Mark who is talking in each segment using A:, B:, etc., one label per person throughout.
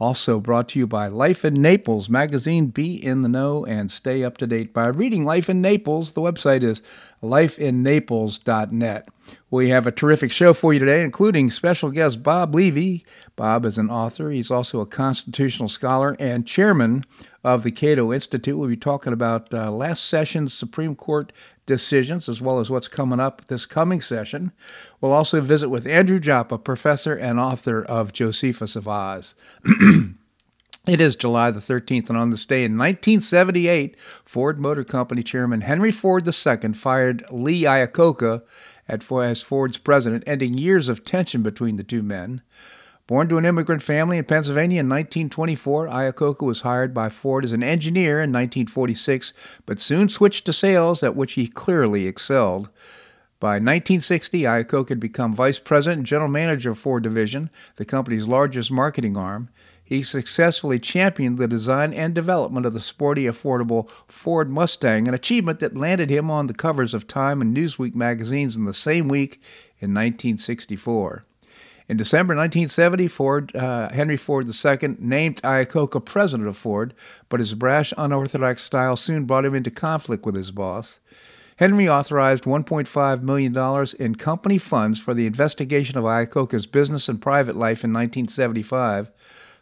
A: Also brought to you by Life in Naples magazine. Be in the know and stay up to date by reading Life in Naples. The website is lifeinnaples.net. We have a terrific show for you today, including special guest Bob Levy. Bob is an author. He's also a constitutional scholar and chairman of the Cato Institute. We'll be talking about uh, last session's Supreme Court decisions as well as what's coming up this coming session. We'll also visit with Andrew Joppa, professor and author of Josephus of Oz. It is July the 13th, and on this day in 1978, Ford Motor Company chairman Henry Ford II fired Lee Iacocca as Ford's president, ending years of tension between the two men. Born to an immigrant family in Pennsylvania in 1924, Iacocca was hired by Ford as an engineer in 1946, but soon switched to sales, at which he clearly excelled. By 1960, Iacocca had become vice president and general manager of Ford Division, the company's largest marketing arm. He successfully championed the design and development of the sporty, affordable Ford Mustang, an achievement that landed him on the covers of Time and Newsweek magazines in the same week in 1964. In December 1970, Ford, uh, Henry Ford II named Iacocca president of Ford, but his brash, unorthodox style soon brought him into conflict with his boss. Henry authorized $1.5 million in company funds for the investigation of Iacocca's business and private life in 1975.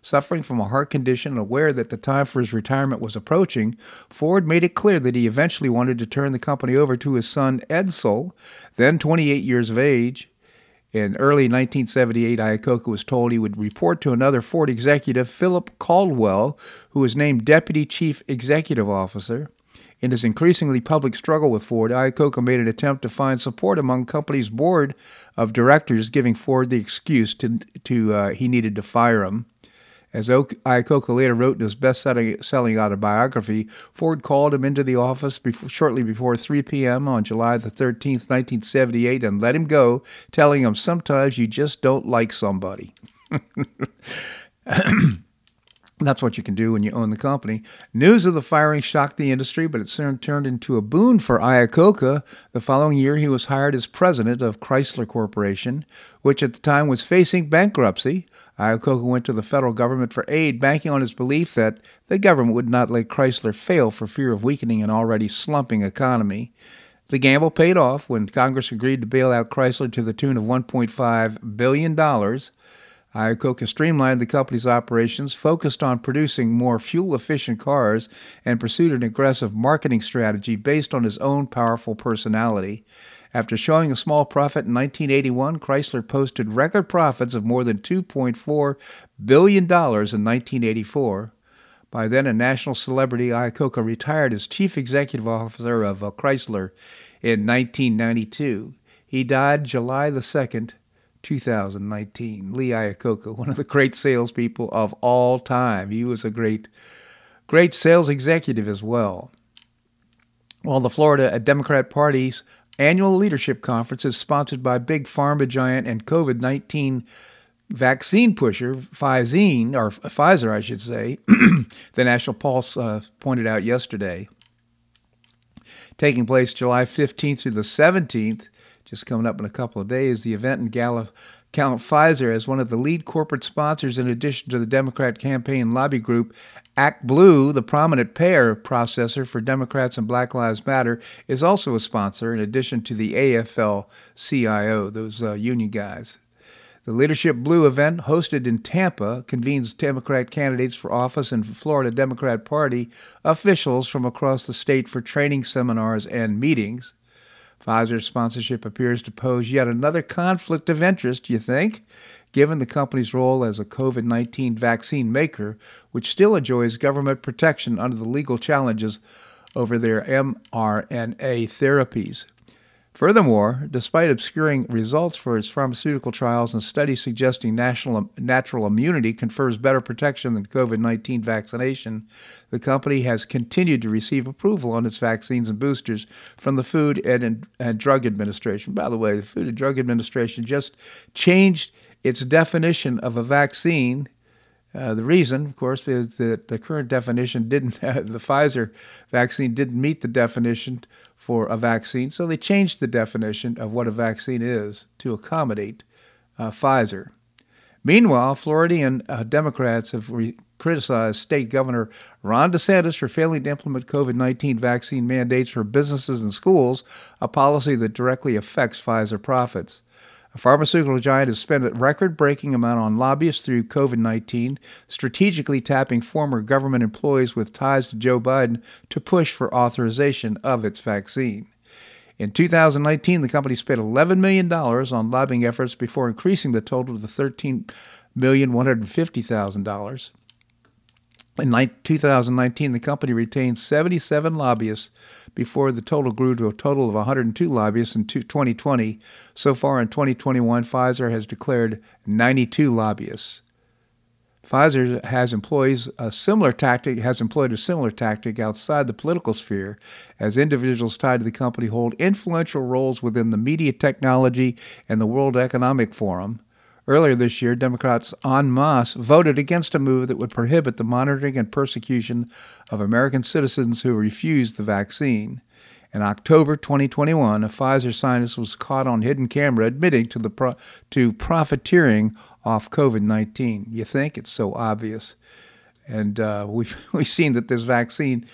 A: Suffering from a heart condition and aware that the time for his retirement was approaching, Ford made it clear that he eventually wanted to turn the company over to his son Edsel, then 28 years of age. In early 1978, Iacocca was told he would report to another Ford executive, Philip Caldwell, who was named Deputy Chief Executive Officer. In his increasingly public struggle with Ford, Iacocca made an attempt to find support among company's board of directors, giving Ford the excuse to, to uh, he needed to fire him. As Iacocca later wrote in his best-selling autobiography, Ford called him into the office before, shortly before 3 p.m. on July the 13th, 1978, and let him go, telling him sometimes you just don't like somebody. That's what you can do when you own the company. News of the firing shocked the industry, but it soon turned into a boon for Iacocca. The following year, he was hired as president of Chrysler Corporation, which at the time was facing bankruptcy. Iacocca went to the federal government for aid, banking on his belief that the government would not let Chrysler fail for fear of weakening an already slumping economy. The gamble paid off when Congress agreed to bail out Chrysler to the tune of $1.5 billion. Iacocca streamlined the company's operations, focused on producing more fuel efficient cars, and pursued an aggressive marketing strategy based on his own powerful personality. After showing a small profit in 1981, Chrysler posted record profits of more than $2.4 billion in 1984. By then a national celebrity, Iacocca retired as chief executive officer of uh, Chrysler in 1992. He died July the 2nd, 2019. Lee Iacocca, one of the great salespeople of all time. He was a great, great sales executive as well. Well, the Florida Democrat Party's annual leadership conference is sponsored by big pharma giant and COVID 19 vaccine pusher, Pfizer, or Pfizer, I should say, the National Pulse uh, pointed out yesterday. Taking place July 15th through the 17th, just coming up in a couple of days, the event in Gala count Pfizer as one of the lead corporate sponsors in addition to the Democrat campaign lobby group Act Blue, the prominent payer processor for Democrats and Black Lives Matter, is also a sponsor in addition to the AFL CIO, those uh, union guys. The Leadership Blue event, hosted in Tampa, convenes Democrat candidates for office and Florida Democrat Party officials from across the state for training seminars and meetings. Pfizer's sponsorship appears to pose yet another conflict of interest, you think, given the company's role as a COVID 19 vaccine maker, which still enjoys government protection under the legal challenges over their mRNA therapies. Furthermore, despite obscuring results for its pharmaceutical trials and studies suggesting national, natural immunity confers better protection than COVID 19 vaccination, the company has continued to receive approval on its vaccines and boosters from the Food and, and Drug Administration. By the way, the Food and Drug Administration just changed its definition of a vaccine. Uh, the reason, of course, is that the current definition didn't, the Pfizer vaccine didn't meet the definition for a vaccine. So they changed the definition of what a vaccine is to accommodate uh, Pfizer. Meanwhile, Floridian uh, Democrats have re- criticized State Governor Ron DeSantis for failing to implement COVID 19 vaccine mandates for businesses and schools, a policy that directly affects Pfizer profits. A pharmaceutical giant has spent a record breaking amount on lobbyists through COVID 19, strategically tapping former government employees with ties to Joe Biden to push for authorization of its vaccine. In 2019, the company spent $11 million on lobbying efforts before increasing the total to $13,150,000. In 2019, the company retained 77 lobbyists before the total grew to a total of 102 lobbyists in 2020. So far in 2021, Pfizer has declared 92 lobbyists. Pfizer has employs a similar tactic has employed a similar tactic outside the political sphere as individuals tied to the company hold influential roles within the media technology and the World Economic Forum. Earlier this year, Democrats en masse voted against a move that would prohibit the monitoring and persecution of American citizens who refused the vaccine. In October 2021, a Pfizer scientist was caught on hidden camera admitting to, the pro- to profiteering off COVID 19. You think it's so obvious. And uh, we've, we've seen that this vaccine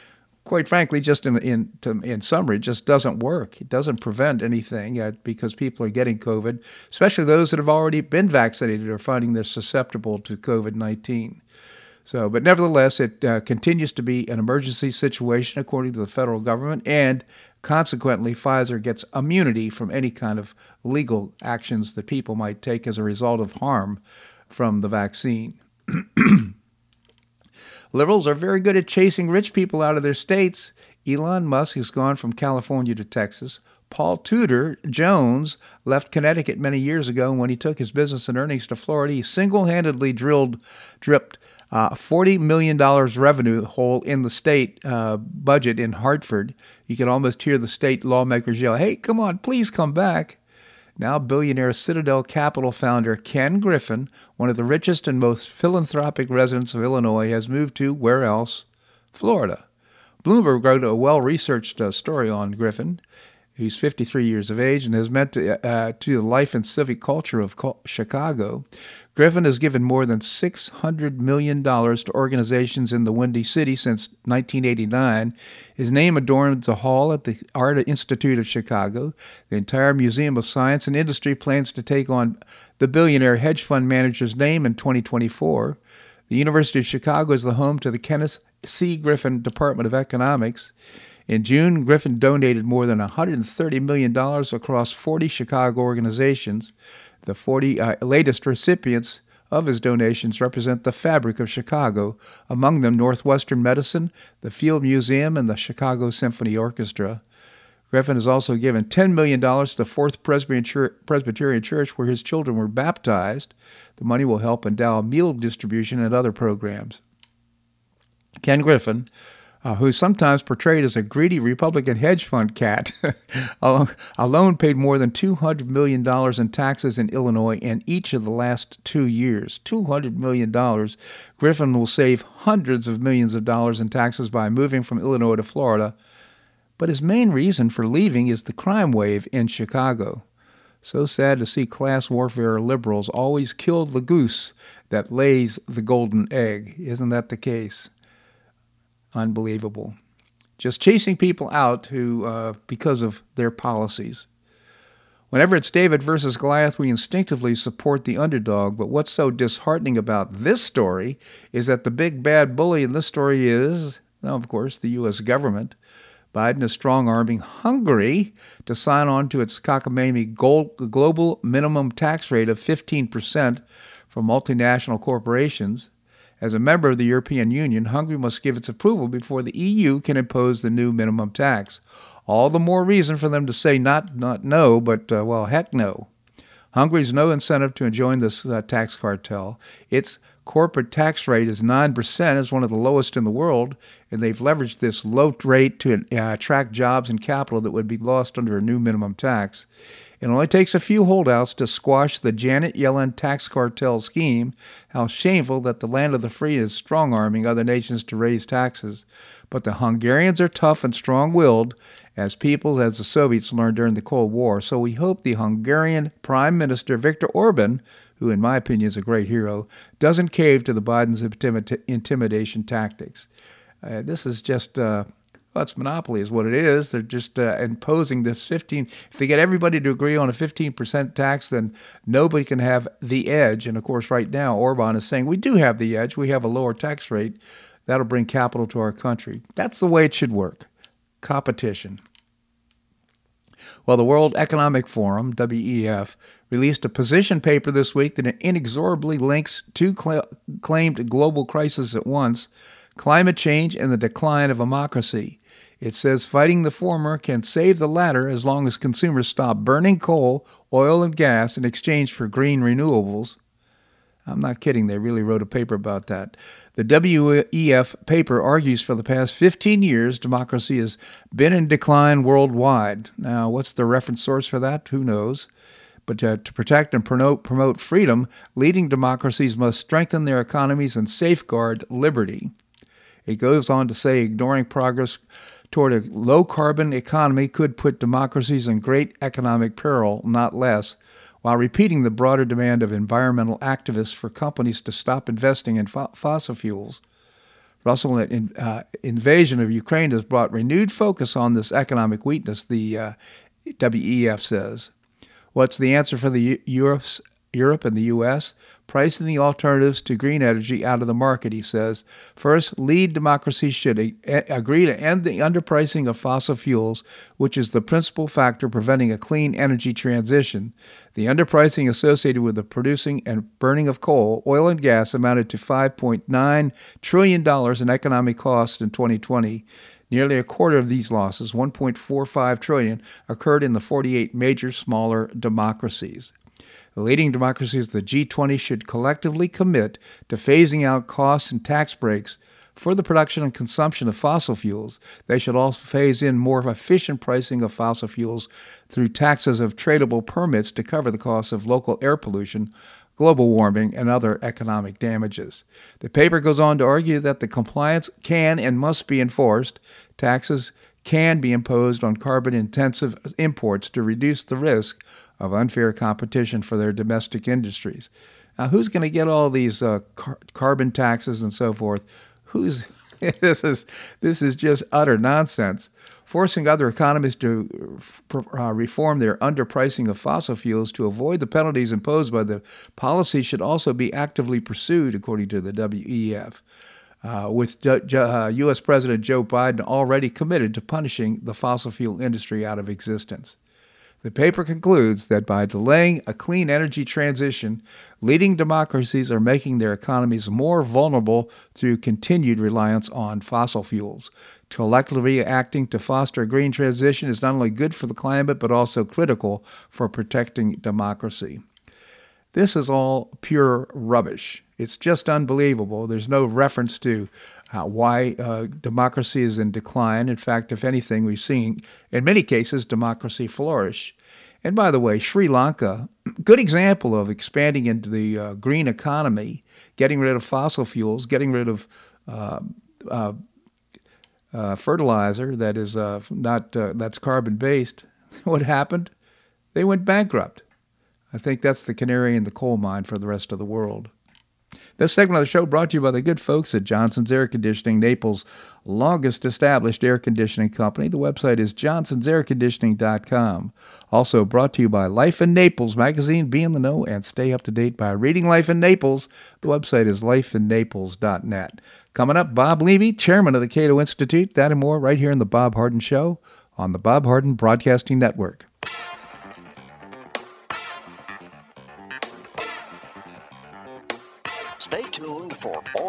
A: quite frankly, just in in to, in summary, it just doesn't work. It doesn't prevent anything uh, because people are getting COVID, especially those that have already been vaccinated are finding they're susceptible to COVID nineteen. So, but nevertheless, it uh, continues to be an emergency situation according to the federal government, and consequently, Pfizer gets immunity from any kind of legal actions that people might take as a result of harm from the vaccine. Liberals are very good at chasing rich people out of their states. Elon Musk has gone from California to Texas. Paul Tudor Jones left Connecticut many years ago, and when he took his business and earnings to Florida, he single-handedly drilled, dripped uh, $40 million revenue hole in the state uh, budget in Hartford. You can almost hear the state lawmakers yell, hey, come on, please come back. Now, billionaire Citadel Capital founder Ken Griffin, one of the richest and most philanthropic residents of Illinois, has moved to where else? Florida. Bloomberg wrote a well researched uh, story on Griffin. He's 53 years of age and has meant to, uh, to the life and civic culture of Chicago. Griffin has given more than $600 million to organizations in the Windy City since 1989. His name adorns the hall at the Art Institute of Chicago. The entire Museum of Science and Industry plans to take on the billionaire hedge fund manager's name in 2024. The University of Chicago is the home to the Kenneth C. Griffin Department of Economics. In June, Griffin donated more than $130 million across 40 Chicago organizations. The 40 uh, latest recipients of his donations represent the fabric of Chicago, among them Northwestern Medicine, the Field Museum, and the Chicago Symphony Orchestra. Griffin has also given $10 million to the Fourth Presbyterian Church, where his children were baptized. The money will help endow meal distribution and other programs. Ken Griffin, uh, who's sometimes portrayed as a greedy Republican hedge fund cat, alone paid more than $200 million in taxes in Illinois in each of the last two years. $200 million. Griffin will save hundreds of millions of dollars in taxes by moving from Illinois to Florida. But his main reason for leaving is the crime wave in Chicago. So sad to see class warfare liberals always kill the goose that lays the golden egg. Isn't that the case? Unbelievable. Just chasing people out who, uh, because of their policies. Whenever it's David versus Goliath, we instinctively support the underdog. But what's so disheartening about this story is that the big bad bully in this story is, well, of course, the U.S. government. Biden is strong arming Hungary to sign on to its cockamamie global minimum tax rate of 15% for multinational corporations As a member of the European Union, Hungary must give its approval before the EU can impose the new minimum tax. All the more reason for them to say not not no, but uh, well, heck no. Hungary's no incentive to join this uh, tax cartel. Its corporate tax rate is 9%, is one of the lowest in the world, and they've leveraged this low rate to uh, attract jobs and capital that would be lost under a new minimum tax. It only takes a few holdouts to squash the Janet Yellen tax cartel scheme. How shameful that the land of the free is strong arming other nations to raise taxes. But the Hungarians are tough and strong willed, as people as the Soviets learned during the Cold War. So we hope the Hungarian Prime Minister Viktor Orban, who in my opinion is a great hero, doesn't cave to the Biden's intimidation tactics. Uh, this is just. Uh, well, it's monopoly, is what it is. They're just uh, imposing this 15. If they get everybody to agree on a 15% tax, then nobody can have the edge. And of course, right now, Orban is saying we do have the edge. We have a lower tax rate. That'll bring capital to our country. That's the way it should work. Competition. Well, the World Economic Forum, WEF, released a position paper this week that inexorably links two cl- claimed global crises at once climate change and the decline of democracy. It says fighting the former can save the latter as long as consumers stop burning coal, oil, and gas in exchange for green renewables. I'm not kidding, they really wrote a paper about that. The WEF paper argues for the past 15 years democracy has been in decline worldwide. Now, what's the reference source for that? Who knows? But uh, to protect and promote, promote freedom, leading democracies must strengthen their economies and safeguard liberty. It goes on to say ignoring progress toward a low carbon economy could put democracies in great economic peril, not less, while repeating the broader demand of environmental activists for companies to stop investing in fo- fossil fuels. Russian, uh, invasion of Ukraine has brought renewed focus on this economic weakness, the uh, WEF says. What's the answer for the U- Europe's, Europe and the U.S.? Pricing the alternatives to green energy out of the market, he says. First, lead democracies should a- agree to end the underpricing of fossil fuels, which is the principal factor preventing a clean energy transition. The underpricing associated with the producing and burning of coal, oil, and gas amounted to $5.9 trillion in economic costs in 2020. Nearly a quarter of these losses, 1.45 trillion, occurred in the 48 major smaller democracies. The leading democracies of the G20 should collectively commit to phasing out costs and tax breaks for the production and consumption of fossil fuels. They should also phase in more efficient pricing of fossil fuels through taxes of tradable permits to cover the costs of local air pollution, global warming, and other economic damages. The paper goes on to argue that the compliance can and must be enforced. Taxes can be imposed on carbon intensive imports to reduce the risk of unfair competition for their domestic industries. Now, who's going to get all these uh, car- carbon taxes and so forth? Who's this is this is just utter nonsense. Forcing other economies to uh, reform their underpricing of fossil fuels to avoid the penalties imposed by the policy should also be actively pursued, according to the WEF. Uh, with uh, U.S. President Joe Biden already committed to punishing the fossil fuel industry out of existence. The paper concludes that by delaying a clean energy transition, leading democracies are making their economies more vulnerable through continued reliance on fossil fuels. Collectively acting to foster a green transition is not only good for the climate, but also critical for protecting democracy. This is all pure rubbish. It's just unbelievable. There's no reference to uh, why uh, democracy is in decline. In fact, if anything, we've seen, in many cases, democracy flourish. And by the way, Sri Lanka, good example of expanding into the uh, green economy, getting rid of fossil fuels, getting rid of uh, uh, fertilizer that is not that's carbon based. what happened? They went bankrupt. I think that's the canary in the coal mine for the rest of the world. This segment of the show brought to you by the good folks at Johnson's Air Conditioning, Naples' longest established air conditioning company. The website is johnsonsairconditioning.com. Also brought to you by Life in Naples magazine. Be in the know and stay up to date by reading Life in Naples. The website is lifeinnaples.net. Coming up, Bob Levy, chairman of the Cato Institute. That and more right here in The Bob Harden Show on the Bob Harden Broadcasting Network.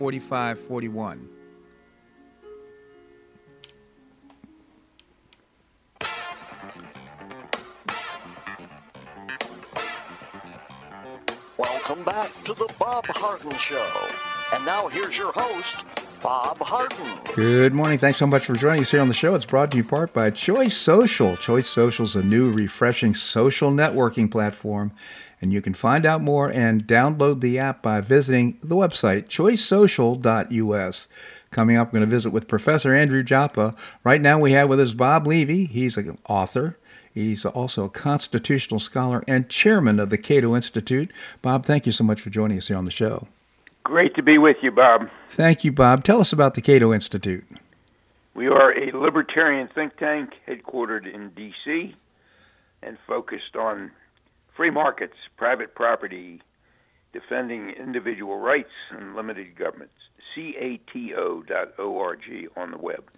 A: 4541.
B: Welcome back to the Bob Harden Show. And now here's your host, Bob Harden.
A: Good morning. Thanks so much for joining us here on the show. It's brought to you in part by Choice Social. Choice Social is a new, refreshing social networking platform and you can find out more and download the app by visiting the website choicesocial.us. Coming up, we're going to visit with Professor Andrew Joppa. Right now, we have with us Bob Levy. He's an author. He's also a constitutional scholar and chairman of the Cato Institute. Bob, thank you so much for joining us here on the show.
C: Great to be with you, Bob.
A: Thank you, Bob. Tell us about the Cato Institute.
C: We are a libertarian think tank headquartered in D.C. and focused on free markets, private property, defending individual rights, and limited governments. cato.org on the web.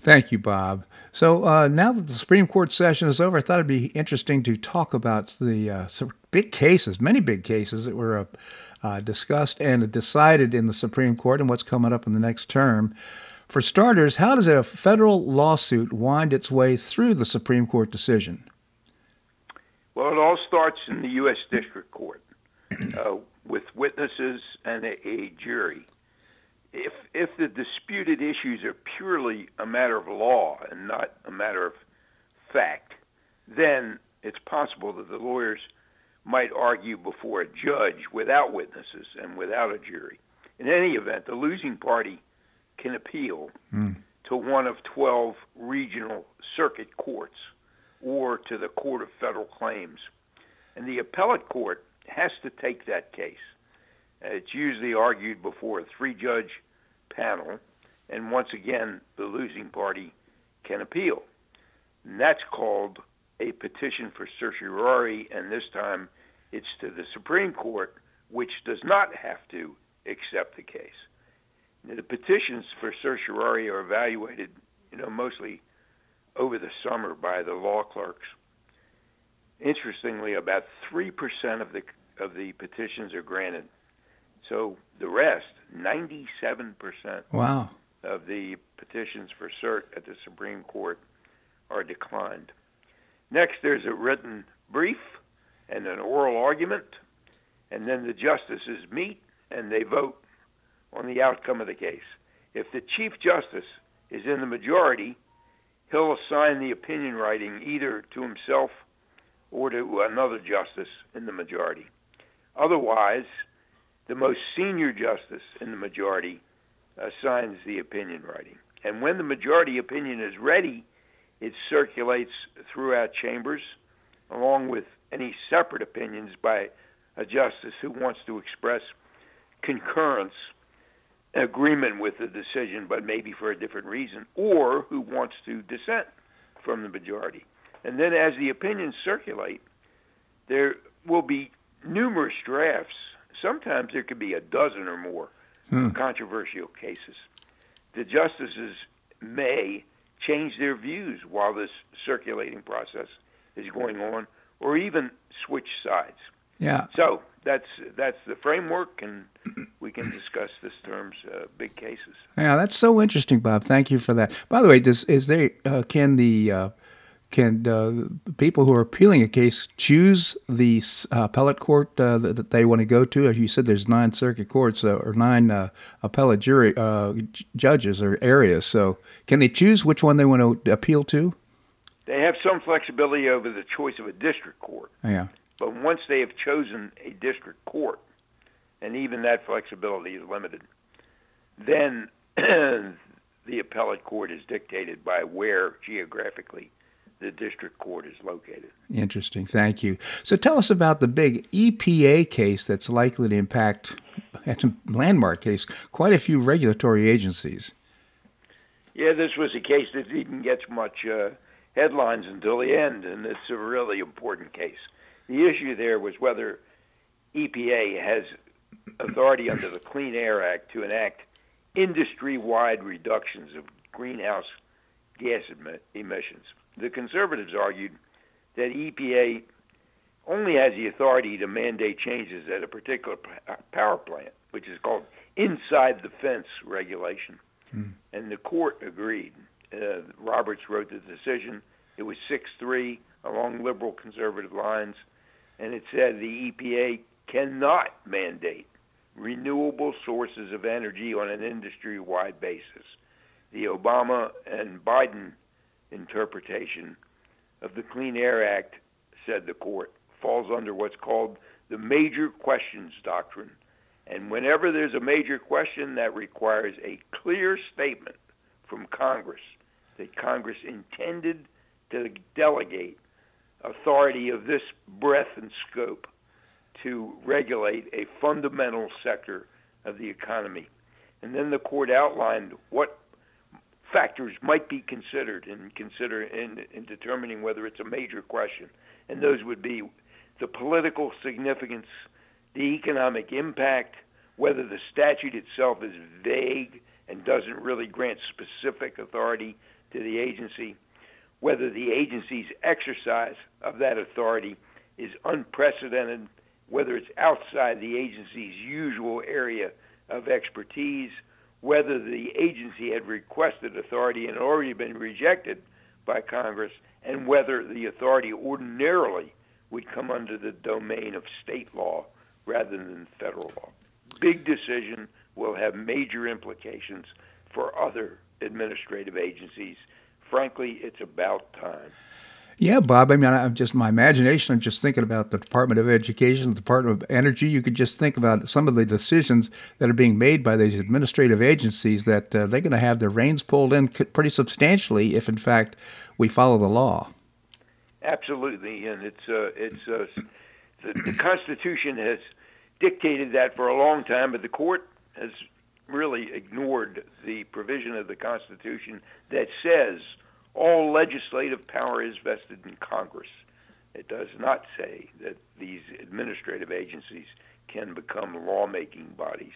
A: Thank you, Bob. So uh, now that the Supreme Court session is over, I thought it'd be interesting to talk about the uh, big cases, many big cases that were uh, uh, discussed and decided in the Supreme Court and what's coming up in the next term. For starters, how does a federal lawsuit wind its way through the Supreme Court decision?
C: Well, it all starts in the U.S. District Court uh, with witnesses and a, a jury. If if the disputed issues are purely a matter of law and not a matter of fact, then it's possible that the lawyers might argue before a judge without witnesses and without a jury. In any event, the losing party can appeal mm. to one of 12 regional circuit courts or to the Court of Federal Claims. And the appellate court has to take that case. It's usually argued before a three judge panel, and once again, the losing party can appeal. And that's called a petition for certiorari, and this time it's to the Supreme Court, which does not have to accept the case. Now, the petitions for certiorari are evaluated, you know, mostly over the summer by the law clerks. Interestingly, about three percent of the of the petitions are granted. So the rest, ninety-seven percent,
A: wow,
C: of the petitions for cert at the Supreme Court are declined. Next, there's a written brief and an oral argument, and then the justices meet and they vote on the outcome of the case. If the Chief Justice is in the majority, he'll assign the opinion writing either to himself or to another justice in the majority. Otherwise, the most senior justice in the majority assigns the opinion writing. And when the majority opinion is ready, it circulates throughout chambers along with any separate opinions by a justice who wants to express concurrence, agreement with the decision, but maybe for a different reason, or who wants to dissent from the majority. And then as the opinions circulate, there will be numerous drafts. Sometimes there could be a dozen or more hmm. controversial cases. The justices may change their views while this circulating process is going on, or even switch sides.
A: Yeah.
C: So that's that's the framework, and we can discuss this terms uh, big cases.
A: Yeah, that's so interesting, Bob. Thank you for that. By the way, does is there uh, can the uh, can uh, people who are appealing a case choose the uh, appellate court uh, that, that, they want to go to? As you said, there's nine circuit courts uh, or nine uh, appellate jury uh, judges or areas. So, can they choose which one they want to appeal to?
C: They have some flexibility over the choice of a district court.
A: Yeah.
C: But once they have chosen a district court, and even that flexibility is limited, then the appellate court is dictated by where geographically the district court is located.
A: Interesting. Thank you. So tell us about the big EPA case that's likely to impact, it's a landmark case, quite a few regulatory agencies.
C: Yeah, this was a case that didn't get much uh, headlines until the end, and it's a really important case. The issue there was whether EPA has authority under the Clean Air Act to enact industry wide reductions of greenhouse gas emissions the conservatives argued that EPA only has the authority to mandate changes at a particular power plant, which is called inside the fence regulation. Mm. And the court agreed. Uh, Roberts wrote the decision. It was 6 3 along liberal conservative lines, and it said the EPA cannot mandate renewable sources of energy on an industry wide basis. The Obama and Biden interpretation of the Clean Air Act, said the court, falls under what's called the major questions doctrine. And whenever there's a major question, that requires a clear statement from Congress that Congress intended to delegate authority of this breadth and scope to regulate a fundamental sector of the economy. And then the court outlined what factors might be considered in consider in, in determining whether it's a major question, and those would be the political significance, the economic impact, whether the statute itself is vague and doesn't really grant specific authority to the agency, whether the agency's exercise of that authority is unprecedented, whether it's outside the agency's usual area of expertise, whether the agency had requested authority and already been rejected by Congress, and whether the authority ordinarily would come under the domain of state law rather than federal law. Big decision will have major implications for other administrative agencies. Frankly, it's about time.
A: Yeah, Bob. I mean, I'm just my imagination. I'm just thinking about the Department of Education, the Department of Energy. You could just think about some of the decisions that are being made by these administrative agencies that uh, they're going to have their reins pulled in pretty substantially if, in fact, we follow the law.
C: Absolutely, and it's uh, it's uh, the, the Constitution has dictated that for a long time, but the court has really ignored the provision of the Constitution that says all legislative power is vested in Congress. It does not say that these administrative agencies can become lawmaking bodies.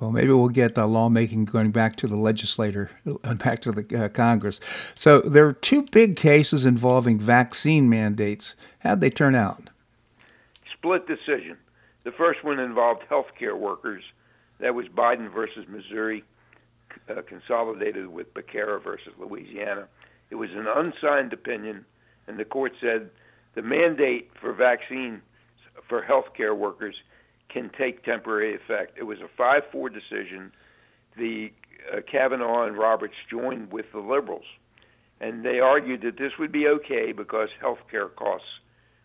A: Well, maybe we'll get uh, lawmaking going back to the legislator, uh, back to the uh, Congress. So there are two big cases involving vaccine mandates. How'd they turn out?
C: Split decision. The first one involved healthcare workers. That was Biden versus Missouri uh, consolidated with Becerra versus Louisiana. It was an unsigned opinion, and the court said the mandate for vaccines for healthcare workers can take temporary effect. It was a 5 4 decision. The uh, Kavanaugh and Roberts joined with the liberals, and they argued that this would be okay because health care costs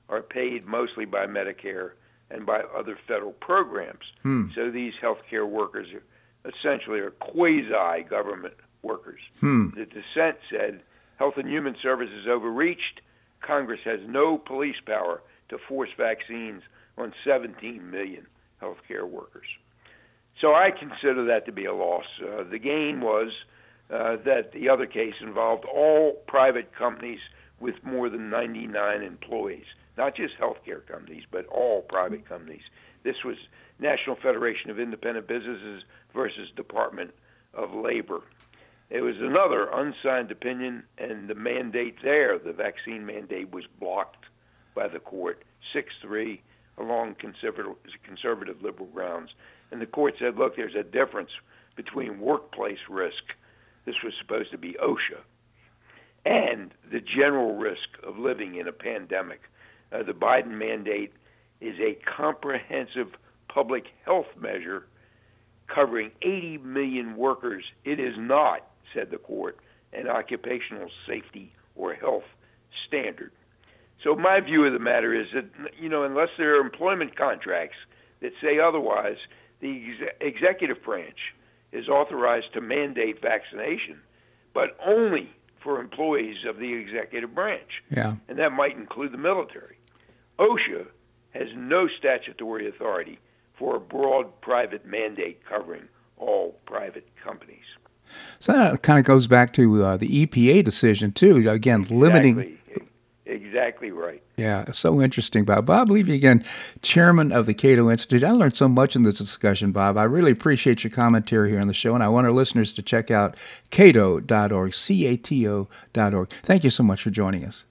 C: are paid mostly by Medicare and by other federal programs.
A: Hmm.
C: So these health care workers are essentially are quasi government workers.
A: Hmm.
C: The dissent said Health and Human Services overreached. Congress has no police power to force vaccines on 17 million healthcare workers. So I consider that to be a loss. Uh, the gain was uh, that the other case involved all private companies with more than 99 employees, not just healthcare companies, but all private companies. This was National Federation of Independent Businesses versus Department of Labor. It was another unsigned opinion, and the mandate there, the vaccine mandate, was blocked by the court 6 3 along conservative, conservative liberal grounds. And the court said, look, there's a difference between workplace risk, this was supposed to be OSHA, and the general risk of living in a pandemic. Uh, the Biden mandate is a comprehensive public health measure covering 80 million workers. It is not, said the court, an occupational safety or health standard. So my view of the matter is that you know unless there are employment contracts that say otherwise, the ex- executive branch is authorized to mandate vaccination, but only for employees of the executive branch.
A: Yeah.
C: And that might include the military. OSHA has no statutory authority for a broad private mandate covering all private companies.
A: So that kind of goes back to uh, the EPA decision too. Again, limiting.
C: Exactly. Exactly right.
A: Yeah, so interesting, Bob. Bob Levy, again, chairman of the Cato Institute. I learned so much in this discussion, Bob. I really appreciate your commentary here on the show, and I want our listeners to check out cato.org, C-A-T-O.org. Thank you so much for joining us.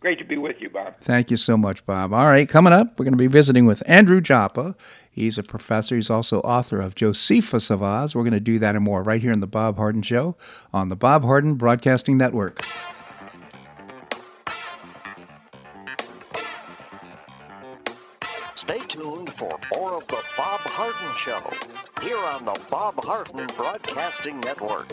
C: Great to be with you, Bob.
A: Thank you so much, Bob. All right, coming up, we're going to be visiting with Andrew Joppa. He's a professor. He's also author of Josephus of Oz. We're going to do that and more right here in the Bob Harden Show on the Bob Harden Broadcasting Network.
B: Stay tuned for more of the Bob Harden Show here on the Bob Harden Broadcasting Network.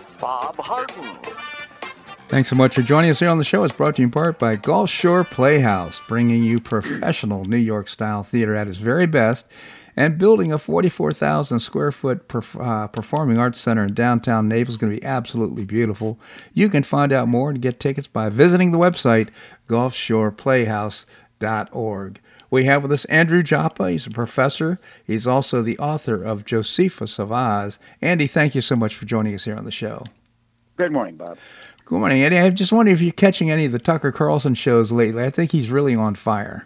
B: Bob Harden.
A: Thanks so much for joining us here on the show. It's brought to you in part by Gulf Shore Playhouse, bringing you professional New York style theater at its very best. And building a 44,000 square foot perf- uh, performing arts center in downtown Naples is going to be absolutely beautiful. You can find out more and get tickets by visiting the website gulfshoreplayhouse.org. We have with us Andrew Joppa. He's a professor. He's also the author of Josephus of Oz. Andy, thank you so much for joining us here on the show.
D: Good morning, Bob.
A: Good morning, Andy. I just wonder if you're catching any of the Tucker Carlson shows lately. I think he's really on fire.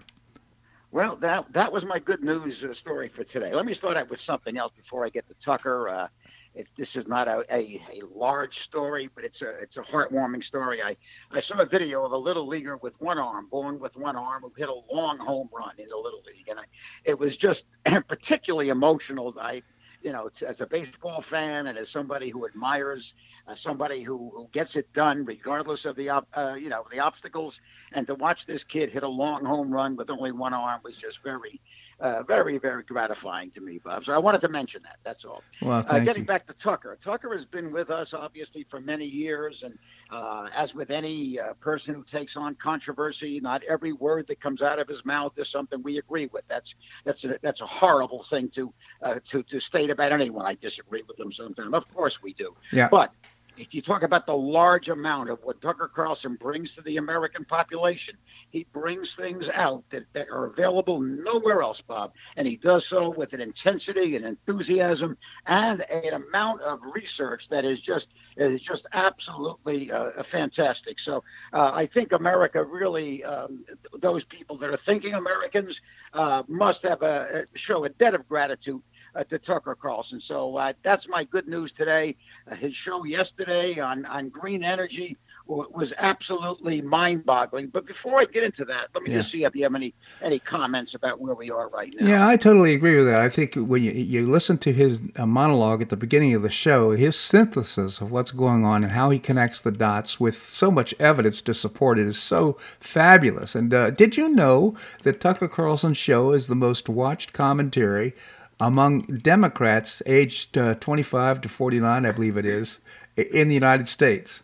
D: Well, that that was my good news uh, story for today. Let me start out with something else before I get to Tucker. Uh, it, this is not a, a, a, large story, but it's a it's a heartwarming story. I, I saw a video of a little leaguer with one arm, born with one arm, who hit a long home run in the little league, and I, it was just particularly emotional. I you know, as a baseball fan and as somebody who admires uh, somebody who, who gets it done regardless of the uh, you know the obstacles, and to watch this kid hit a long home run with only one arm was just very uh, very, very gratifying to me, Bob. So I wanted to mention that. That's all.
A: Well,
D: uh, getting
A: you.
D: back to Tucker, Tucker has been with us obviously for many years, and uh, as with any uh, person who takes on controversy, not every word that comes out of his mouth is something we agree with. That's that's a, that's a horrible thing to uh, to to state about anyone. I disagree with them sometimes. Of course we do.
A: Yeah.
D: But if you talk about the large amount of what Tucker Carlson brings to the American population, he brings things out that, that are available nowhere else, Bob. And he does so with an intensity and enthusiasm and an amount of research that is just is just absolutely uh, fantastic. So uh, I think America really, um, those people that are thinking Americans, uh, must have a show a debt of gratitude to Tucker Carlson. So uh, that's my good news today. Uh, his show yesterday on, on green energy was absolutely mind-boggling. But before I get into that, let me
A: Yeah.
D: just see if you have any any comments about where we are right now.
A: Yeah, I totally agree with that. I think when you, you listen to his uh, monologue at the beginning of the show, his synthesis of what's going on and how he connects the dots with so much evidence to support it is so fabulous. And uh, did you know that Tucker Carlson's show is the most watched commentary among Democrats aged uh, 25 to 49, I believe it is, in the United States?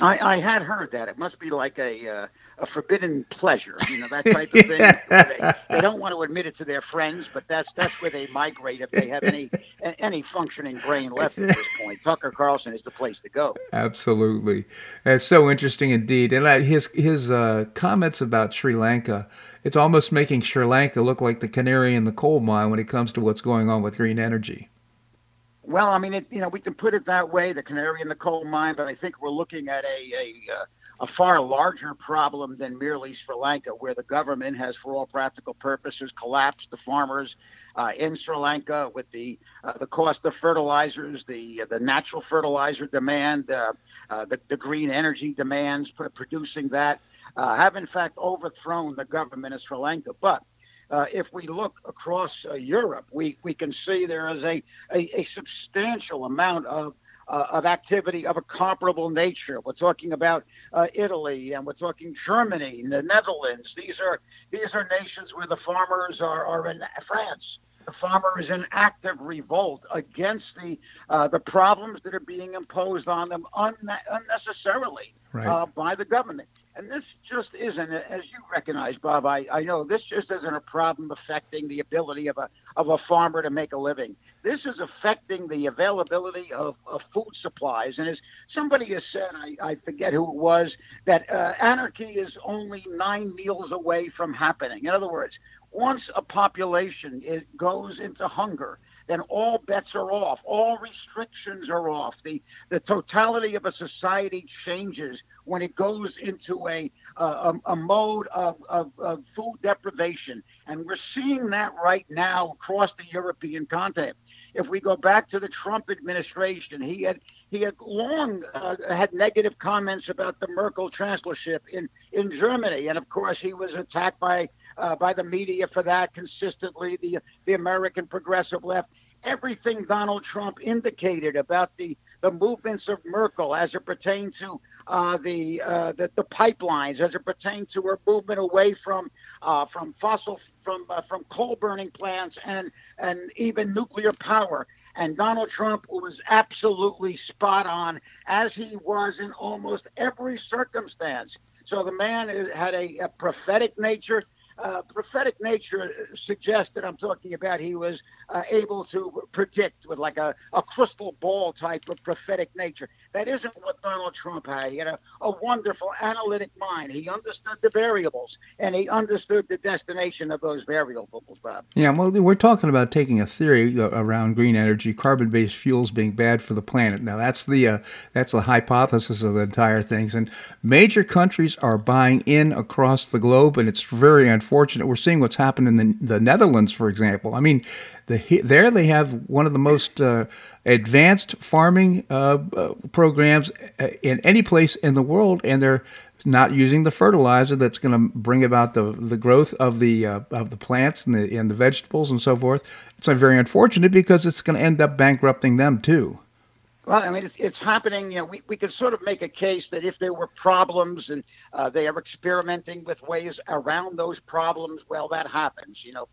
D: I, I had heard that it must be like a uh, a forbidden pleasure, you know, that type of thing. they, they don't want to admit it to their friends, but that's that's where they migrate if they have any any functioning brain left at this point. Tucker Carlson is the place to go.
A: Absolutely, it's so interesting indeed. And uh, his his uh, comments about Sri Lanka, it's almost making Sri Lanka look like the canary in the coal mine when it comes to what's going on with green energy.
D: Well, I mean, it, you know, we can put it that way, the canary in the coal mine, but I think we're looking at a a, uh, a far larger problem than merely Sri Lanka, where the government has, for all practical purposes, collapsed the farmers uh, in Sri Lanka with the uh, the cost of fertilizers, the the natural fertilizer demand, uh, uh, the, the green energy demands producing that, uh, have in fact overthrown the government of Sri Lanka. But uh, if we look across uh, Europe, we, we can see there is a, a, a substantial amount of, uh, of activity of a comparable nature. We're talking about uh, Italy and we're talking Germany, the Netherlands. These are these are nations where the farmers are, are in France. The farmer is in active revolt against the uh, the problems that are being imposed on them unne- unnecessarily
A: Right.
D: uh, by the government. And this just isn't, as you recognize, Bob. I, I know this just isn't a problem affecting the ability of a of a farmer to make a living. This is affecting the availability of, of food supplies. And as somebody has said, I, I forget who it was, that uh, anarchy is only nine meals away from happening. In other words, once a population is, goes into hunger, then all bets are off. All restrictions are off. The the totality of a society changes when it goes into a a, a mode of, of, of food deprivation, and we're seeing that right now across the European continent. If we go back to the Trump administration, he had he had long uh, had negative comments about the Merkel chancellorship in in Germany, and of course he was attacked by uh, by the media for that consistently. The the American progressive left. Everything Donald Trump indicated about the the movements of Merkel as it pertained to uh, the, uh, the the pipelines, as it pertained to her movement away from uh, from fossil from uh, from coal burning plants and and even nuclear power. And Donald Trump was absolutely spot on, as he was in almost every circumstance. So the man had a, a prophetic nature. Uh, prophetic nature suggests that I'm talking about he was uh, able to predict with like a, a crystal ball type of prophetic nature. That isn't what Donald Trump had. He had a, a wonderful analytic mind. He understood the variables and he understood the destination of those variables, Bob.
A: Yeah, well, we're talking about taking a theory uh, around green energy, carbon-based fuels being bad for the planet. Now, that's the uh, that's the hypothesis of the entire things, and major countries are buying in across the globe, and it's very unfortunate. We're seeing what's happened in the, the Netherlands, for example. I mean, the, there they have one of the most uh, advanced farming uh, uh, programs uh, in any place in the world, and they're not using the fertilizer that's going to bring about the, the growth of the uh, of the plants and the and the vegetables and so forth. It's very unfortunate because it's going to end up bankrupting them too.
D: Well, I mean, it's, it's happening. You know, we, we could sort of make a case that if there were problems and uh, they are experimenting with ways around those problems, well, that happens. You know,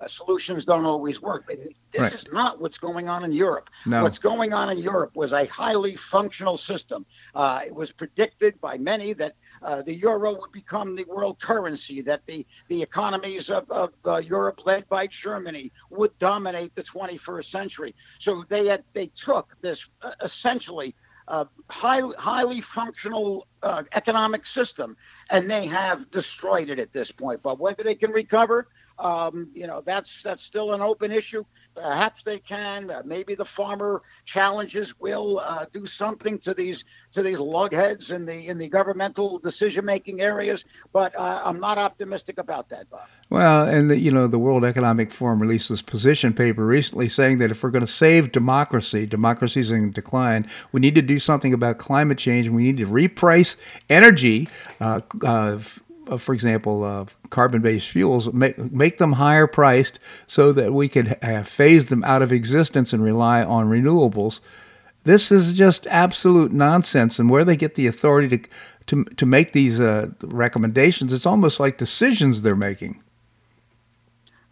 D: uh, solutions don't always work. But this right. is not what's going on in Europe. No. What's going on in Europe was a highly functional system. Uh, it was predicted by many that uh, the euro would become the world currency, that the, the economies of, of uh, Europe, led by Germany, would dominate the 21st century. So they had they took this uh, essentially uh, highly, highly functional uh, economic system, and they have destroyed it at this point. But whether they can recover, um, you know, that's that's still an open issue. Perhaps they can. Uh, maybe the farmer challenges will uh, do something to these to these lugheads in the in the governmental decision making areas. But uh, I'm not optimistic about that, Bob.
A: Well, and the, you know, the World Economic Forum released this position paper recently saying that if we're going to save democracy, democracy is in decline. We need to do something about climate change, we need to reprice energy. Uh, uh, for example, uh, carbon-based fuels, make, make them higher priced so that we could phase them out of existence and rely on renewables. This is just absolute nonsense. And where they get the authority to to, to make these uh, recommendations, it's almost like decisions they're making.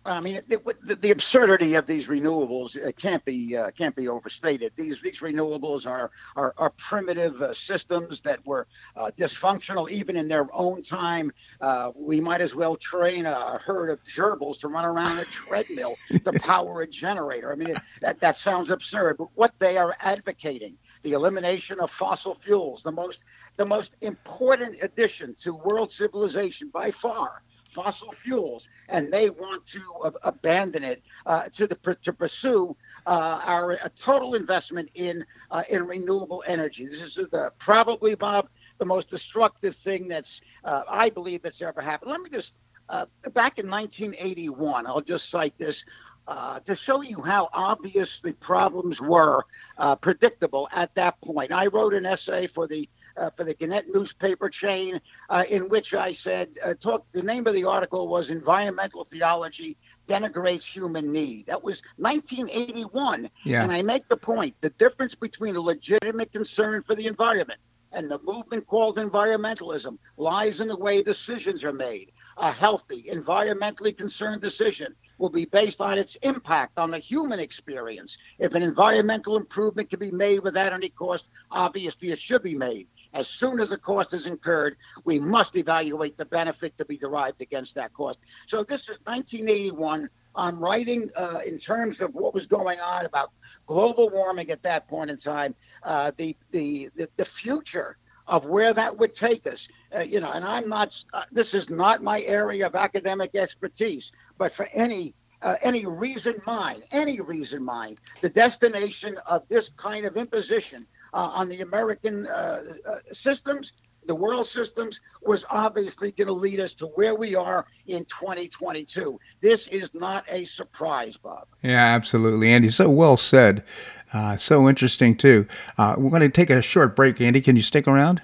D: I mean, the, the, absurdity of these renewables uh, can't be uh, can't be overstated. These these renewables are are, are primitive uh, systems that were uh, dysfunctional even in their own time. Uh, we might as well train a herd of gerbils to run around a treadmill to power a generator. I mean, it, that that sounds absurd. But what they are advocating the elimination of fossil fuels, the most the most important addition to world civilization by far fossil fuels, and they want to uh, abandon it uh, to the to pursue uh, our a total investment in uh, in renewable energy. This is the probably Bob the most destructive thing that's uh, I believe that's ever happened. Let me just uh, back in 1981, I'll just cite this. Uh, to show you how obvious the problems were uh, predictable at that point. I wrote an essay for the uh, for the Gannett newspaper chain, uh, in which I said, uh, talk, the name of the article was Environmental Theology Denigrates Human Need. That was 1981. Yeah. And I make the point the difference between a legitimate concern for the environment and the movement called environmentalism lies in the way decisions are made. A healthy, environmentally concerned decision will be based on its impact on the human experience. If an environmental improvement can be made without any cost, obviously it should be made. As soon as a cost is incurred, we must evaluate the benefit to be derived against that cost. So this is 1981. I'm writing uh, in terms of what was going on about global warming at that point in time, uh, the, the, the, future of where that would take us. Uh, you know, and I'm not, uh, this is not my area of academic expertise, but for any uh, any reason mind, any reason mind, the destination of this kind of imposition uh, on the American uh, uh, systems, the world systems, was obviously going to lead us to where we are in 2022. This is not a surprise, Bob.
A: Yeah, absolutely, Andy. So well said. Uh, so interesting, too. Uh, we're going to take a short break, Andy. Can you stick around?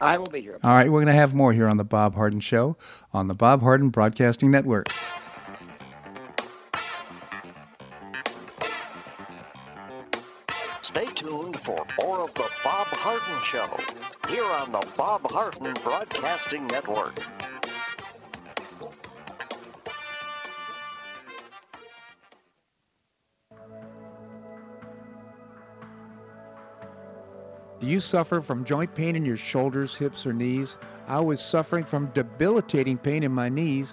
D: I will be here.
A: All right, we're going to have more here on the Bob Harden Show on the Bob Harden Broadcasting Network.
B: Bob Harden Show here on the Bob Harden Broadcasting Network.
A: Do you suffer from joint pain in your shoulders, hips, or knees? I was suffering from debilitating pain in my knees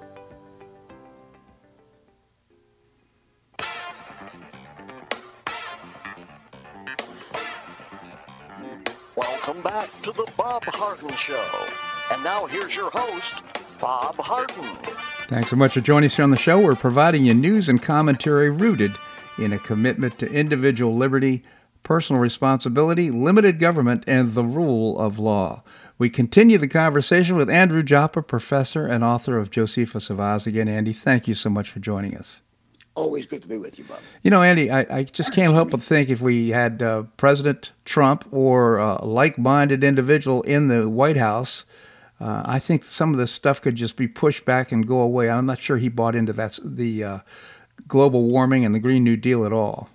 B: Show. And now here's your host, Bob Harden.
A: Thanks so much for joining us here on the show. We're providing you news and commentary rooted in a commitment to individual liberty, personal responsibility, limited government, and the rule of law. We continue the conversation with Andrew Joppa, professor and author of Josephus of Oz. Again, Andy, thank you so much for joining us.
D: Always good to be with you, Bob.
A: You know, Andy, I, I just can't help but think if we had uh, President Trump or a like minded individual in the White House, uh, I think some of this stuff could just be pushed back and go away. I'm not sure he bought into that, the uh, global warming and the Green New Deal at all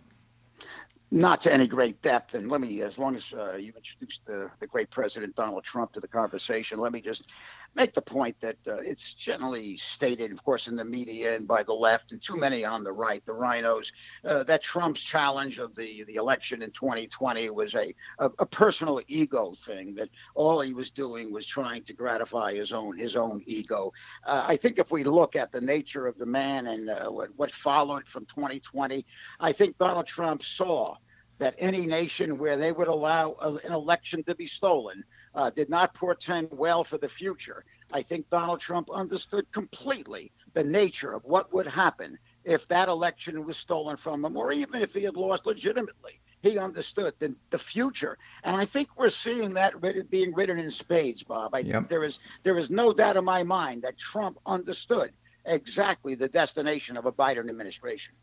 D: not to any great depth. And let me, as long as uh, you introduced the, the great President Donald Trump to the conversation, let me just make the point that uh, it's generally stated, of course, in the media and by the left, and too many on the right, the rhinos, uh, that Trump's challenge of the, the election in 2020 was a, a, a, personal ego thing, that all he was doing was trying to gratify his own his own ego. Uh, I think if we look at the nature of the man and uh, what, what followed from 2020, I think Donald Trump saw that any nation where they would allow an election to be stolen uh, did not portend well for the future. I think Donald Trump understood completely the nature of what would happen if that election was stolen from him, or even if he had lost legitimately. He understood the, the future, and I think we're seeing that being written in spades, Bob. I yep. think there is there is no doubt in my mind that Trump understood exactly the destination of a Biden administration.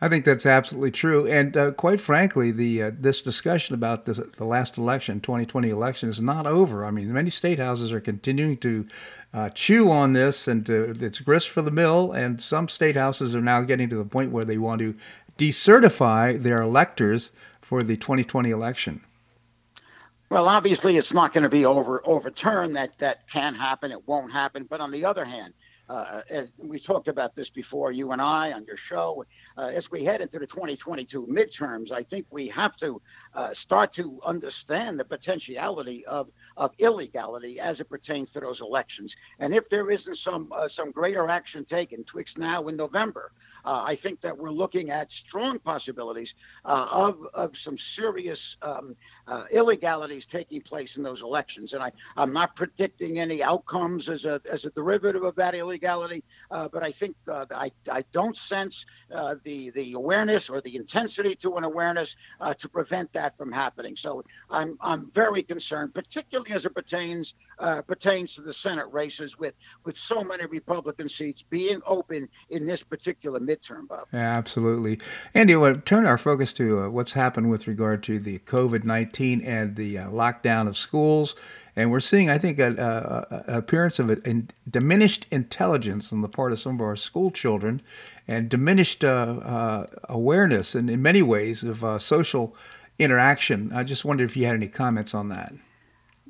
A: I think that's absolutely true, and uh, quite frankly, the uh, this discussion about this, the last election, 2020 election, is not over. I mean, many state houses are continuing to uh, chew on this, and it's grist for the mill. And some state houses are now getting to the point where they want to decertify their electors for the 2020 election.
D: Well, obviously, it's not going to be over overturned. That that can happen. It won't happen. But on the other hand, uh, we talked about this before, you and I, on your show. Uh, as we head into the 2022 midterms, I think we have to uh, start to understand the potentiality of, of illegality as it pertains to those elections. And if there isn't some uh, some greater action taken twixt now and November, uh, I think that we're looking at strong possibilities uh, of, of some serious um, uh, illegalities taking place in those elections. And I, I'm not predicting any outcomes as a, as a derivative of that illegality, uh, but I think uh, I, I don't sense uh, the, the awareness or the intensity to an awareness to prevent that from happening. So I'm, I'm very concerned, particularly as it pertains pertains to the Senate races with, with so many Republican seats being open in this particular midterm Bob.
A: Yeah, absolutely. Andy, we'll turn our focus to uh, what's happened with regard to the COVID 19 and the uh, lockdown of schools. And we're seeing, I think, an appearance of a, diminished intelligence on the part of some of our school children and diminished uh, uh, awareness in, in many ways of uh, social interaction. I just wondered if you had any comments on that.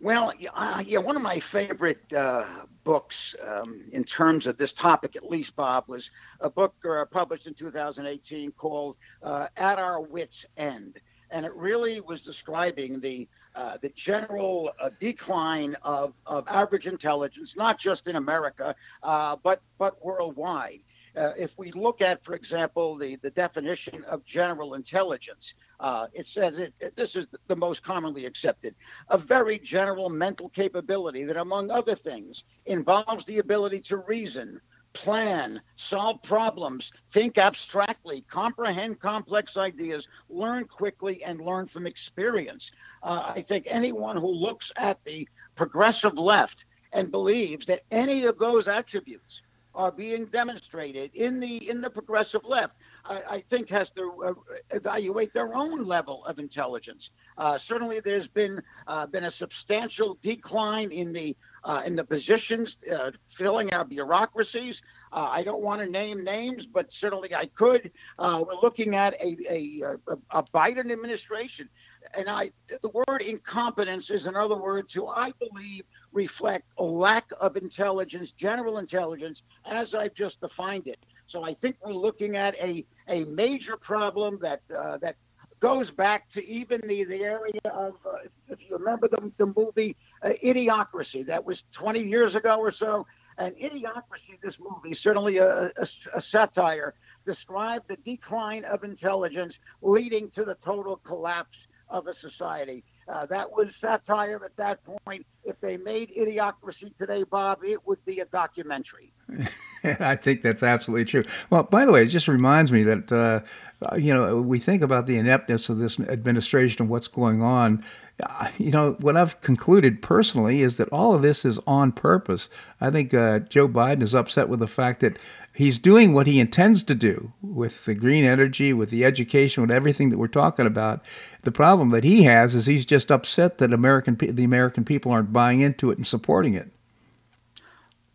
D: Well, uh, yeah, one of my favorite uh, books um, in terms of this topic, at least, Bob, was a book uh, published in 2018 called uh, At Our Wits' End. And it really was describing the uh, the general uh, decline of, of average intelligence, not just in America, but but worldwide. Uh, if we look at, for example, the, the definition of general intelligence, uh, it says it, it, this is the most commonly accepted a very general mental capability that, among other things, involves the ability to reason, plan, solve problems, think abstractly, comprehend complex ideas, learn quickly, and learn from experience. Uh, I think anyone who looks at the progressive left and believes that any of those attributes are being demonstrated in the in the progressive left, I, I think has to uh, evaluate their own level of intelligence. Uh, certainly, there's been uh, been a substantial decline in the uh, in the positions uh, filling our bureaucracies. Uh, I don't want to name names, but certainly I could. we're looking at a, a, a Biden administration and I the word incompetence is another word to I believe reflect a lack of intelligence, general intelligence, as I've just defined it. So I think we're looking at a a major problem that uh, that goes back to even the, the area of, uh, if you remember the, the movie uh, Idiocracy, that was 20 years ago or so. And Idiocracy, this movie, certainly a, a, a satire, described the decline of intelligence leading to the total collapse of a society. Uh, that was satire at that point. If they made Idiocracy today, Bob, it would be a documentary.
A: I think that's absolutely true. Well, by the way, it just reminds me that, uh, you know, we think about the ineptness of this administration and what's going on. Uh, you know, what I've concluded personally is that all of this is on purpose. I think uh, Joe Biden is upset with the fact that he's doing what he intends to do with the green energy, with the education, with everything that we're talking about. The problem that he has is he's just upset that American the American people aren't buying into it and supporting it.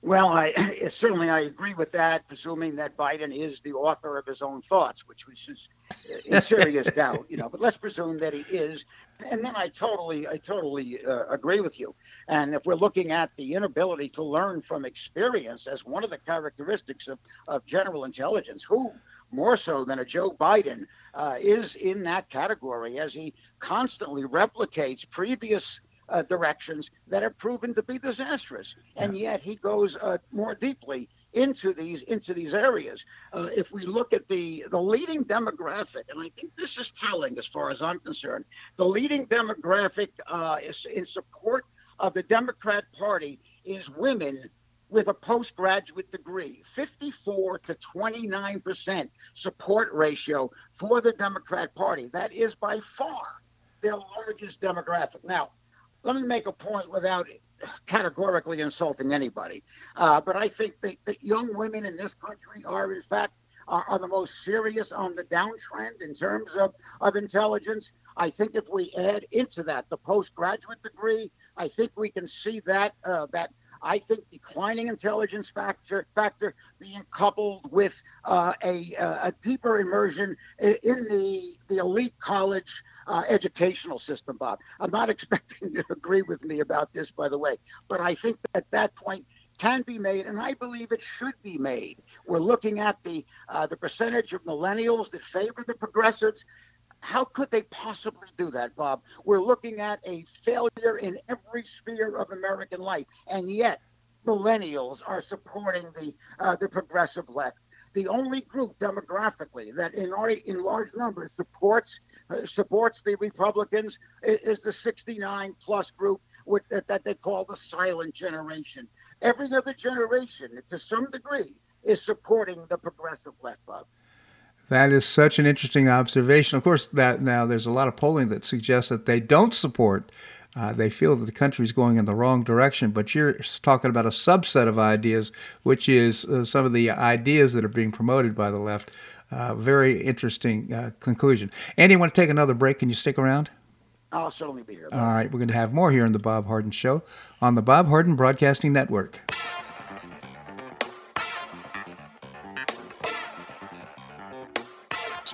D: Well, I certainly I agree with that, presuming that Biden is the author of his own thoughts, which was in serious doubt, you know. But let's presume that he is, and then I totally, I totally uh, agree with you. And if we're looking at the inability to learn from experience as one of the characteristics of, of general intelligence, who more so than a Joe Biden uh, is in that category as he constantly replicates previous uh, directions that have proven to be disastrous, and yet he goes uh, more deeply into these into these areas. Uh, if we look at the the leading demographic, and I think this is telling as far as I'm concerned, the leading demographic uh, is in support of the Democrat Party is women with a postgraduate degree 54 to 29 percent support ratio for the democrat party that is by far their largest demographic now let me make a point without categorically insulting anybody. Uh, but I think that, that, young women in this country are, in fact, are, are, the most serious on the downtrend in terms of, of intelligence. I think if we add into that the postgraduate degree, I think we can see that uh, that I think declining intelligence factor factor being coupled with uh, a, a deeper immersion in the the elite college uh, educational system, Bob. I'm not expecting you to agree with me about this, by the way, but I think that that point can be made, and I believe it should be made. We're looking at the uh, the percentage of millennials that favor the progressives. How could they possibly do that, Bob? We're looking at a failure in every sphere of American life, and yet millennials are supporting the uh, the progressive left. The only group demographically that, in, in large numbers, supports uh, supports the Republicans is, is the 69 plus group with, that, that they call the silent generation. Every other generation, to some degree, is supporting the progressive left, Bob.
A: That is such an interesting observation. Of course, that now there's a lot of polling that suggests that they don't support uh, they feel that the country is going in the wrong direction. But you're talking about a subset of ideas, which is uh, some of the ideas that are being promoted by the left. Uh, very interesting uh, conclusion. Andy, you want to take another break? Can you stick around?
D: I'll certainly be here.
A: All right, we're going to have more here on the Bob Harden Show on the Bob Harden Broadcasting Network.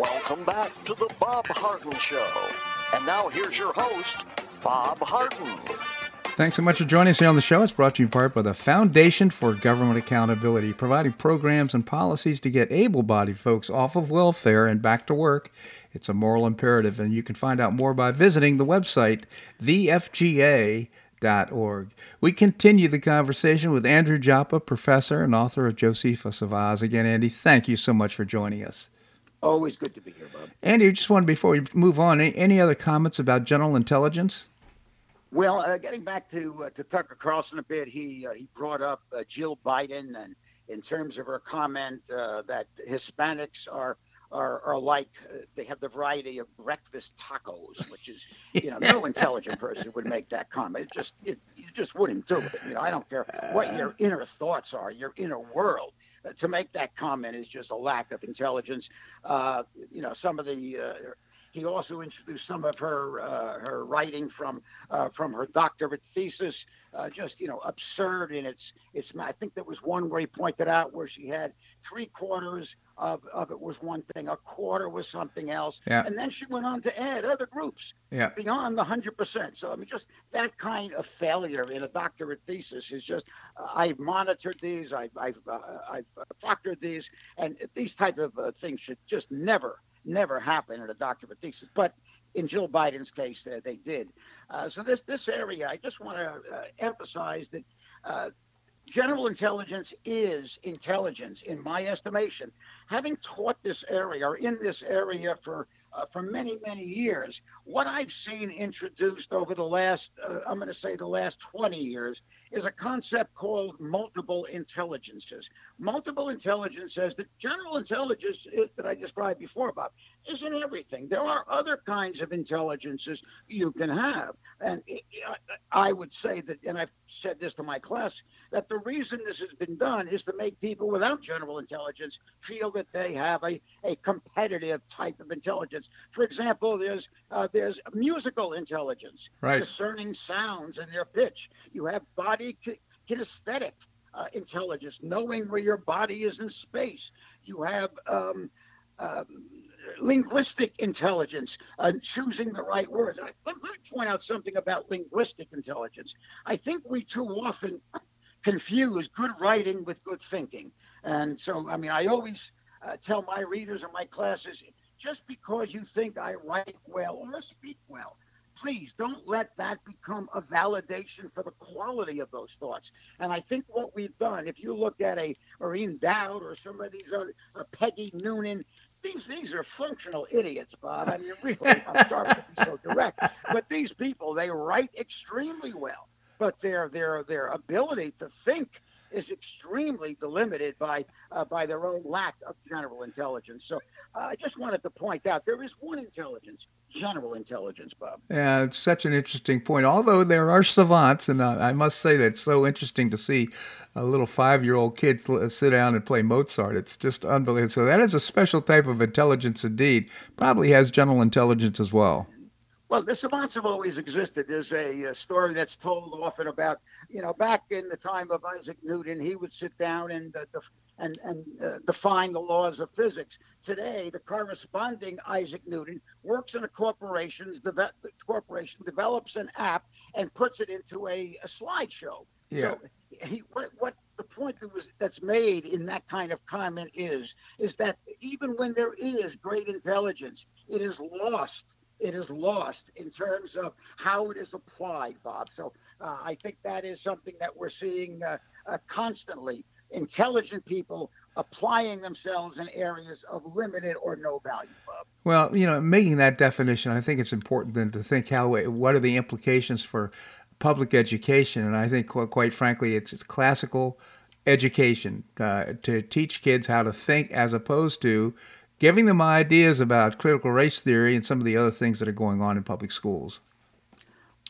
B: Welcome back to the Bob Harden Show. And now here's your host, Bob Harden.
A: Thanks so much for joining us here on the show. It's brought to you in part by the Foundation for Government Accountability, providing programs and policies to get able bodied folks off of welfare and back to work. It's a moral imperative, and you can find out more by visiting the website, thefga.org. We continue the conversation with Andrew Joppa, professor and author of Josephus of Oz. Again, Andy, thank you so much for joining us.
D: Always good to be here, Bob.
A: Andy, just wanted before we move on, any, any other comments about general intelligence?
D: Well, uh, getting back to uh, to Tucker Carlson a bit, he uh, he brought up uh, Jill Biden and in terms of her comment uh, that Hispanics are are, are like uh, they have the variety of breakfast tacos, which is you know no intelligent person would make that comment. It just it, you just wouldn't do it. You know, I don't care what your inner thoughts are, your inner world to make that comment is just a lack of intelligence. Uh, you know, some of the uh, he also introduced some of her uh, her writing from uh, from her doctorate thesis, uh, just you know absurd in its its. I think there was one where he pointed out where she had three quarters of, of it was one thing, a quarter was something else,
A: Yeah.
D: and then she went on to add other groups
A: Yeah.
D: beyond the hundred percent. So I mean, just that kind of failure in a doctorate thesis is just. Uh, I've monitored these, I've I've uh, I've uh, proctored these, and these type of uh, things should just never never happen in a doctorate thesis. But in Jill Biden's case, uh, they did. Uh, so this this area, I just want to uh, emphasize that. General intelligence is intelligence, in my estimation. Having taught this area or in this area for uh, for many many years, what I've seen introduced over the last uh, I'm going to say the last 20 years is a concept called multiple intelligences. Multiple intelligence says that general intelligence is, that I described before, Bob, isn't everything. There are other kinds of intelligences you can have, and I would say that, and I've said this to my class, that the reason this has been done is to make people without general intelligence feel that they have a, a competitive type of intelligence. For example, there's uh, there's musical intelligence,
A: Right.
D: discerning sounds and their pitch. You have body ki- kinesthetic uh, intelligence, knowing where your body is in space. You have um, um, linguistic intelligence, uh, choosing the right words. I, let me point out something about linguistic intelligence. I think we too often confuse good writing with good thinking. And so, I mean, I always uh, tell my readers and my classes just because you think I write well or speak well, please don't let that become a validation for the quality of those thoughts. And I think what we've done, if you look at a Maureen Dowd or some of these other, uh, Peggy Noonan, these these are functional idiots, Bob. I mean, really, I'm sorry to be so direct, but these people they write extremely well, but their their their ability to think is extremely delimited by uh, by their own lack of general intelligence. So uh, I just wanted to point out there is one intelligence, general intelligence, Bob.
A: Yeah, it's such an interesting point. Although there are savants, and uh, I must say that it's so interesting to see a little five-year-old kid sit down and play Mozart. It's just unbelievable. So that is a special type of intelligence indeed. Probably has general intelligence as well.
D: Well, the savants have always existed. There's a, a, story that's told often about, you know, back in the time of Isaac Newton, he would sit down and uh, def- and and uh, define the laws of physics. Today, the corresponding Isaac Newton works in a corporation. The corporation develops an app and puts it into a, a slideshow.
A: Yeah.
D: So he, what, what the point that was that's made in that kind of comment is is that even when there is great intelligence, it is lost it is lost in terms of how it is applied, Bob. So uh, I think that is something that we're seeing uh, uh, constantly. Intelligent people applying themselves in areas of limited or no value, Bob.
A: Well, you know, making that definition, I think it's important then to think how what are the implications for public education, and I think quite frankly, it's, it's classical education uh, to teach kids how to think as opposed to giving them ideas about critical race theory and some of the other things that are going on in public schools.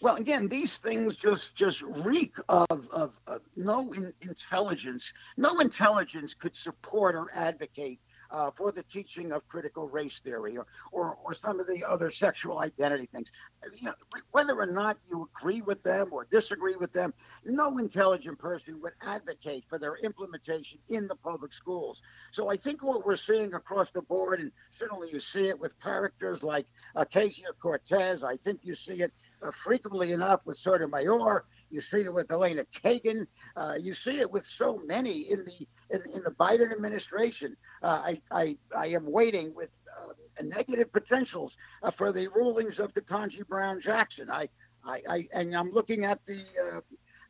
D: Well, again, these things just just reek of, of, of no in, intelligence. No intelligence could support or advocate uh, for the teaching of critical race theory or, or, or some of the other sexual identity things. You know, whether or not you agree with them or disagree with them, no intelligent person would advocate for their implementation in the public schools. So I think what we're seeing across the board, and certainly you see it with characters like Ocasio Cortez, I think you see it uh, frequently enough with Sotomayor. You see it with Elena Kagan. Uh, you see it with so many in the in, in the Biden administration. Uh, I, I, I am waiting with uh, negative potentials uh, for the rulings of Ketanji Brown Jackson. I, I, I, and I'm looking at the uh,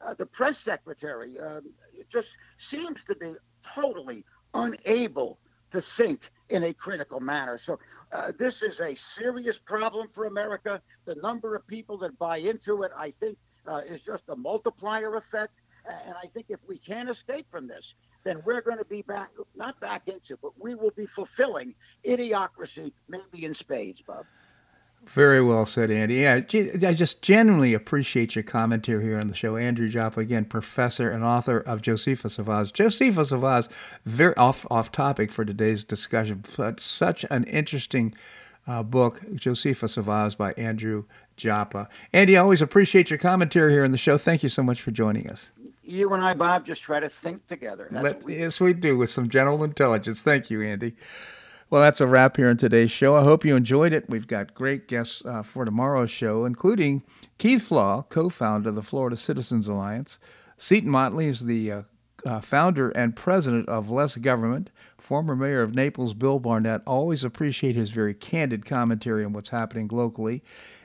D: uh, the press secretary. Um, it just seems to be totally unable to think in a critical manner. So uh, this is a serious problem for America. The number of people that buy into it, I think, uh, is just a multiplier effect. And I think if we can't escape from this, then we're going to be back, not back into, but we will be fulfilling idiocracy, maybe in spades, Bob.
A: Very well said, Andy. Yeah, I just genuinely appreciate your commentary here on the show. Andrew Joppa, again, professor and author of Josephus of Oz. Josephus of Oz, very off off topic for today's discussion, but such an interesting uh, book, Josephus of Oz by Andrew Joppa. Andy, I always appreciate your commentary here on the show. Thank you so much for joining us
D: you and I, Bob, just try to think together.
A: Let, we yes, we do with some general intelligence. Thank you, Andy. Well, that's a wrap here in today's show. I hope you enjoyed it. We've got great guests uh, for tomorrow's show, including Keith Flaugh, co founder of the Florida Citizens Alliance. Seton Motley is the uh, uh, founder and president of Less Government. Former mayor of Naples, Bill Barnett. Always appreciate his very candid commentary on what's happening locally.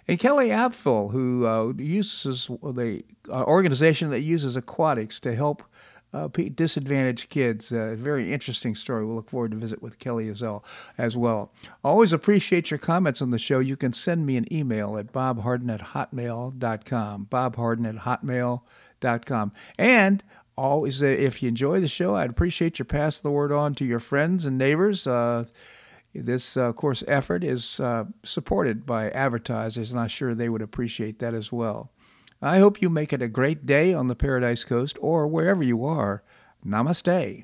A: And Kelly Apfel, who uh, uses the uh, organization that uses aquatics to help uh, disadvantaged kids. Uh, very interesting story. We'll look forward to visit with Kelly as well. As well. Always appreciate your comments on the show. You can send me an email at bobharden at hotmail.com. bobharden at hotmail.com. And always, uh, if you enjoy the show, I'd appreciate you pass the word on to your friends and neighbors. Uh, this, uh, of course, effort is uh, supported by advertisers, and I'm sure they would appreciate that as well. I hope you make it a great day on the Paradise Coast or wherever you are. Namaste.